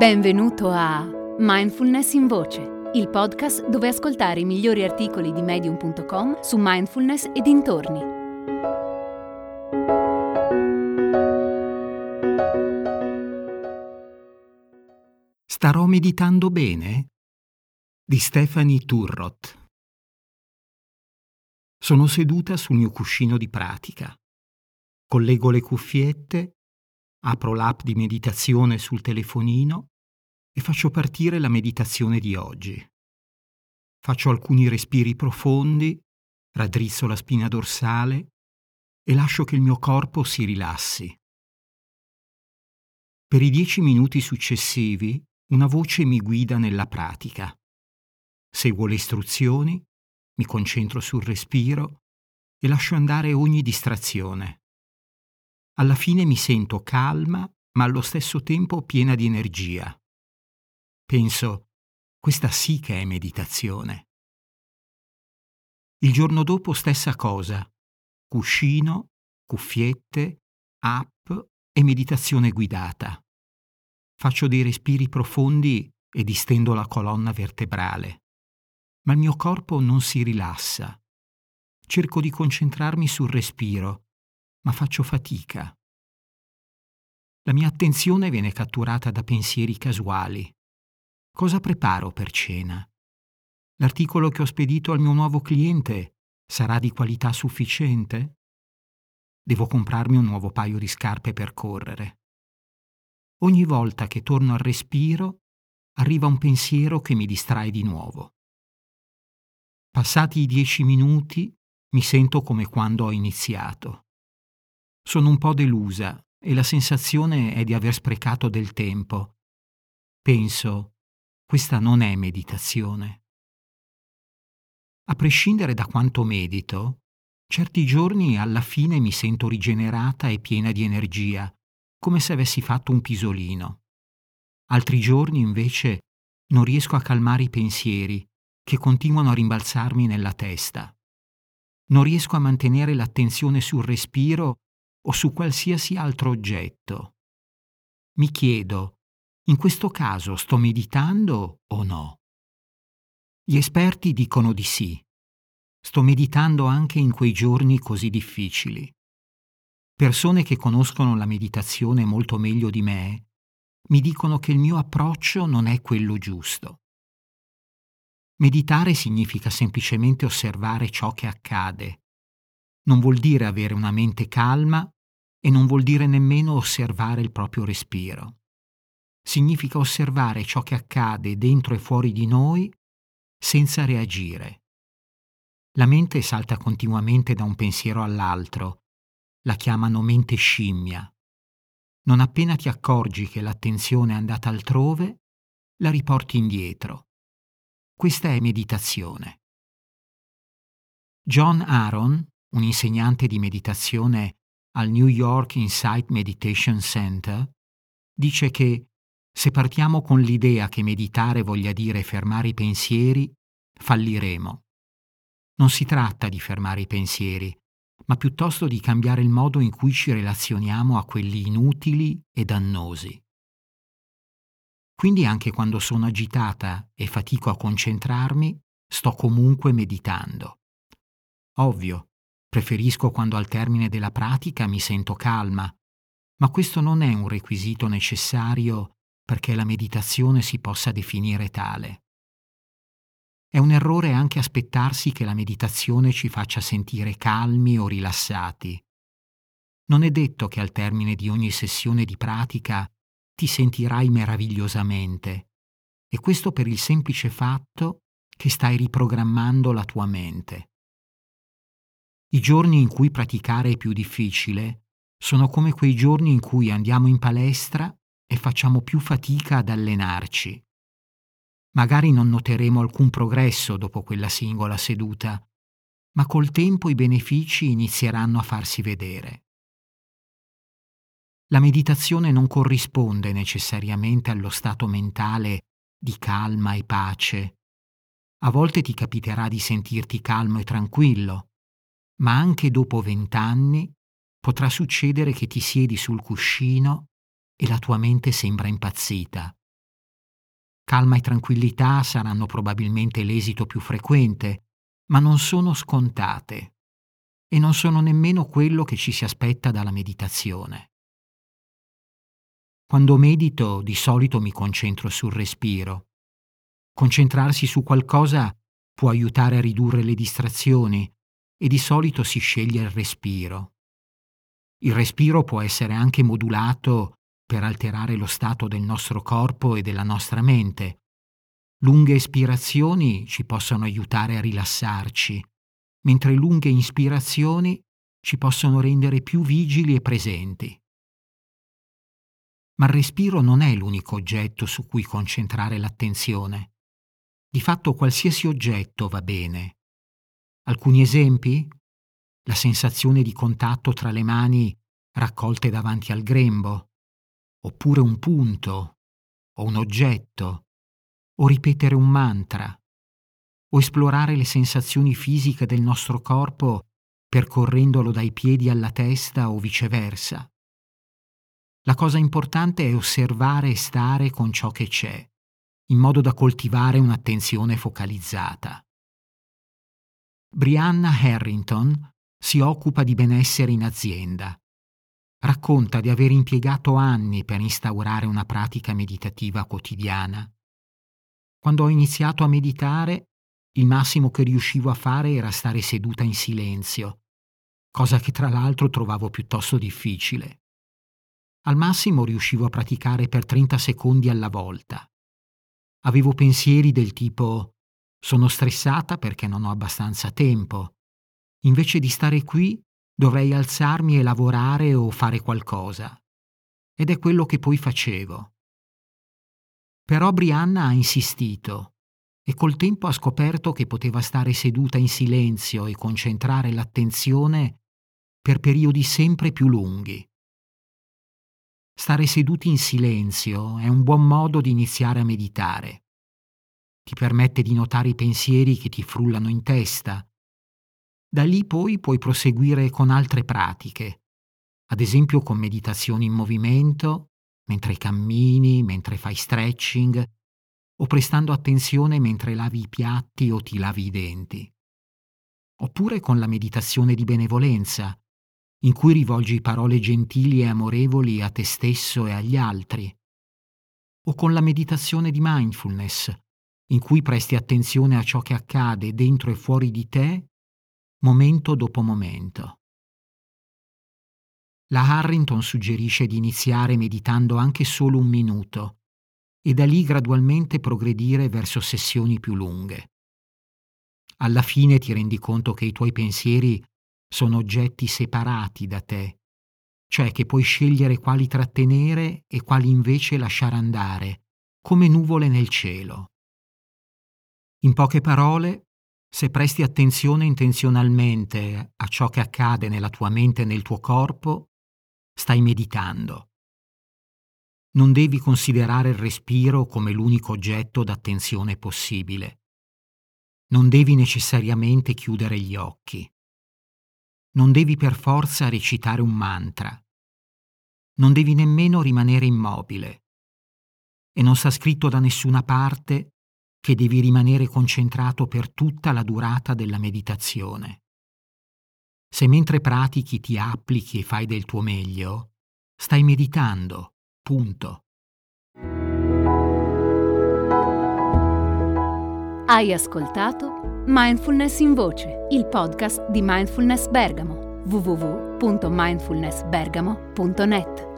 Benvenuto a Mindfulness in Voce, il podcast dove ascoltare i migliori articoli di medium.com su mindfulness e dintorni. Starò meditando bene? Di Stephanie Turrot. Sono seduta sul mio cuscino di pratica. Collego le cuffiette apro l'app di meditazione sul telefonino e faccio partire la meditazione di oggi. Faccio alcuni respiri profondi, raddrizzo la spina dorsale e lascio che il mio corpo si rilassi. Per i dieci minuti successivi una voce mi guida nella pratica. Seguo le istruzioni, mi concentro sul respiro e lascio andare ogni distrazione. Alla fine mi sento calma, ma allo stesso tempo piena di energia. Penso, questa sì che è meditazione. Il giorno dopo stessa cosa, cuscino, cuffiette, app e meditazione guidata. Faccio dei respiri profondi e distendo la colonna vertebrale, ma il mio corpo non si rilassa. Cerco di concentrarmi sul respiro ma faccio fatica. La mia attenzione viene catturata da pensieri casuali. Cosa preparo per cena? L'articolo che ho spedito al mio nuovo cliente sarà di qualità sufficiente? Devo comprarmi un nuovo paio di scarpe per correre. Ogni volta che torno al respiro, arriva un pensiero che mi distrae di nuovo. Passati i dieci minuti, mi sento come quando ho iniziato. Sono un po' delusa e la sensazione è di aver sprecato del tempo. Penso, questa non è meditazione. A prescindere da quanto medito, certi giorni alla fine mi sento rigenerata e piena di energia, come se avessi fatto un pisolino. Altri giorni, invece, non riesco a calmare i pensieri che continuano a rimbalzarmi nella testa. Non riesco a mantenere l'attenzione sul respiro o su qualsiasi altro oggetto. Mi chiedo, in questo caso sto meditando o no? Gli esperti dicono di sì. Sto meditando anche in quei giorni così difficili. Persone che conoscono la meditazione molto meglio di me mi dicono che il mio approccio non è quello giusto. Meditare significa semplicemente osservare ciò che accade, non vuol dire avere una mente calma e non vuol dire nemmeno osservare il proprio respiro. Significa osservare ciò che accade dentro e fuori di noi senza reagire. La mente salta continuamente da un pensiero all'altro, la chiamano mente scimmia. Non appena ti accorgi che l'attenzione è andata altrove, la riporti indietro. Questa è meditazione. John Aaron, un insegnante di meditazione al New York Insight Meditation Center, dice che se partiamo con l'idea che meditare voglia dire fermare i pensieri, falliremo. Non si tratta di fermare i pensieri, ma piuttosto di cambiare il modo in cui ci relazioniamo a quelli inutili e dannosi. Quindi anche quando sono agitata e fatico a concentrarmi, sto comunque meditando. Ovvio, preferisco quando al termine della pratica mi sento calma, ma questo non è un requisito necessario perché la meditazione si possa definire tale. È un errore anche aspettarsi che la meditazione ci faccia sentire calmi o rilassati. Non è detto che al termine di ogni sessione di pratica ti sentirai meravigliosamente, e questo per il semplice fatto che stai riprogrammando la tua mente. I giorni in cui praticare è più difficile sono come quei giorni in cui andiamo in palestra e facciamo più fatica ad allenarci. Magari non noteremo alcun progresso dopo quella singola seduta, ma col tempo i benefici inizieranno a farsi vedere. La meditazione non corrisponde necessariamente allo stato mentale di calma e pace. A volte ti capiterà di sentirti calmo e tranquillo, ma anche dopo vent'anni potrà succedere che ti siedi sul cuscino e la tua mente sembra impazzita. calma e tranquillità saranno probabilmente l'esito più frequente, ma non sono scontate e non sono nemmeno quello che ci si aspetta dalla meditazione. Quando medito di solito mi concentro sul respiro. Concentrarsi su qualcosa può aiutare a ridurre le distrazioni e di solito si sceglie il respiro. Il respiro può essere anche modulato per alterare lo stato del nostro corpo e della nostra mente. Lunghe espirazioni ci possono aiutare a rilassarci, mentre lunghe ispirazioni ci possono rendere più vigili e presenti. Ma il respiro non è l'unico oggetto su cui concentrare l'attenzione. Di fatto qualsiasi oggetto va bene. Alcuni esempi? La sensazione di contatto tra le mani raccolte davanti al grembo, oppure un punto, o un oggetto, o ripetere un mantra, o esplorare le sensazioni fisiche del nostro corpo percorrendolo dai piedi alla testa o viceversa. La cosa importante è osservare e stare con ciò che c'è, in modo da coltivare un'attenzione focalizzata. Brianna Harrington si occupa di benessere in azienda. Racconta di aver impiegato anni per instaurare una pratica meditativa quotidiana. Quando ho iniziato a meditare, il massimo che riuscivo a fare era stare seduta in silenzio, cosa che tra l'altro trovavo piuttosto difficile. Al massimo riuscivo a praticare per 30 secondi alla volta. Avevo pensieri del tipo sono stressata perché non ho abbastanza tempo. Invece di stare qui dovrei alzarmi e lavorare o fare qualcosa. Ed è quello che poi facevo. Però Brianna ha insistito e col tempo ha scoperto che poteva stare seduta in silenzio e concentrare l'attenzione per periodi sempre più lunghi. Stare seduti in silenzio è un buon modo di iniziare a meditare. Ti permette di notare i pensieri che ti frullano in testa. Da lì poi puoi proseguire con altre pratiche, ad esempio con meditazioni in movimento, mentre cammini, mentre fai stretching o prestando attenzione mentre lavi i piatti o ti lavi i denti. Oppure con la meditazione di benevolenza, in cui rivolgi parole gentili e amorevoli a te stesso e agli altri, o con la meditazione di mindfulness, in cui presti attenzione a ciò che accade dentro e fuori di te, momento dopo momento. La Harrington suggerisce di iniziare meditando anche solo un minuto e da lì gradualmente progredire verso sessioni più lunghe. Alla fine ti rendi conto che i tuoi pensieri sono oggetti separati da te, cioè che puoi scegliere quali trattenere e quali invece lasciare andare, come nuvole nel cielo. In poche parole, se presti attenzione intenzionalmente a ciò che accade nella tua mente e nel tuo corpo, stai meditando. Non devi considerare il respiro come l'unico oggetto d'attenzione possibile. Non devi necessariamente chiudere gli occhi. Non devi per forza recitare un mantra. Non devi nemmeno rimanere immobile. E non sta scritto da nessuna parte che devi rimanere concentrato per tutta la durata della meditazione. Se mentre pratichi ti applichi e fai del tuo meglio, stai meditando, punto. Hai ascoltato Mindfulness in Voce, il podcast di Mindfulness Bergamo, www.mindfulnessbergamo.net.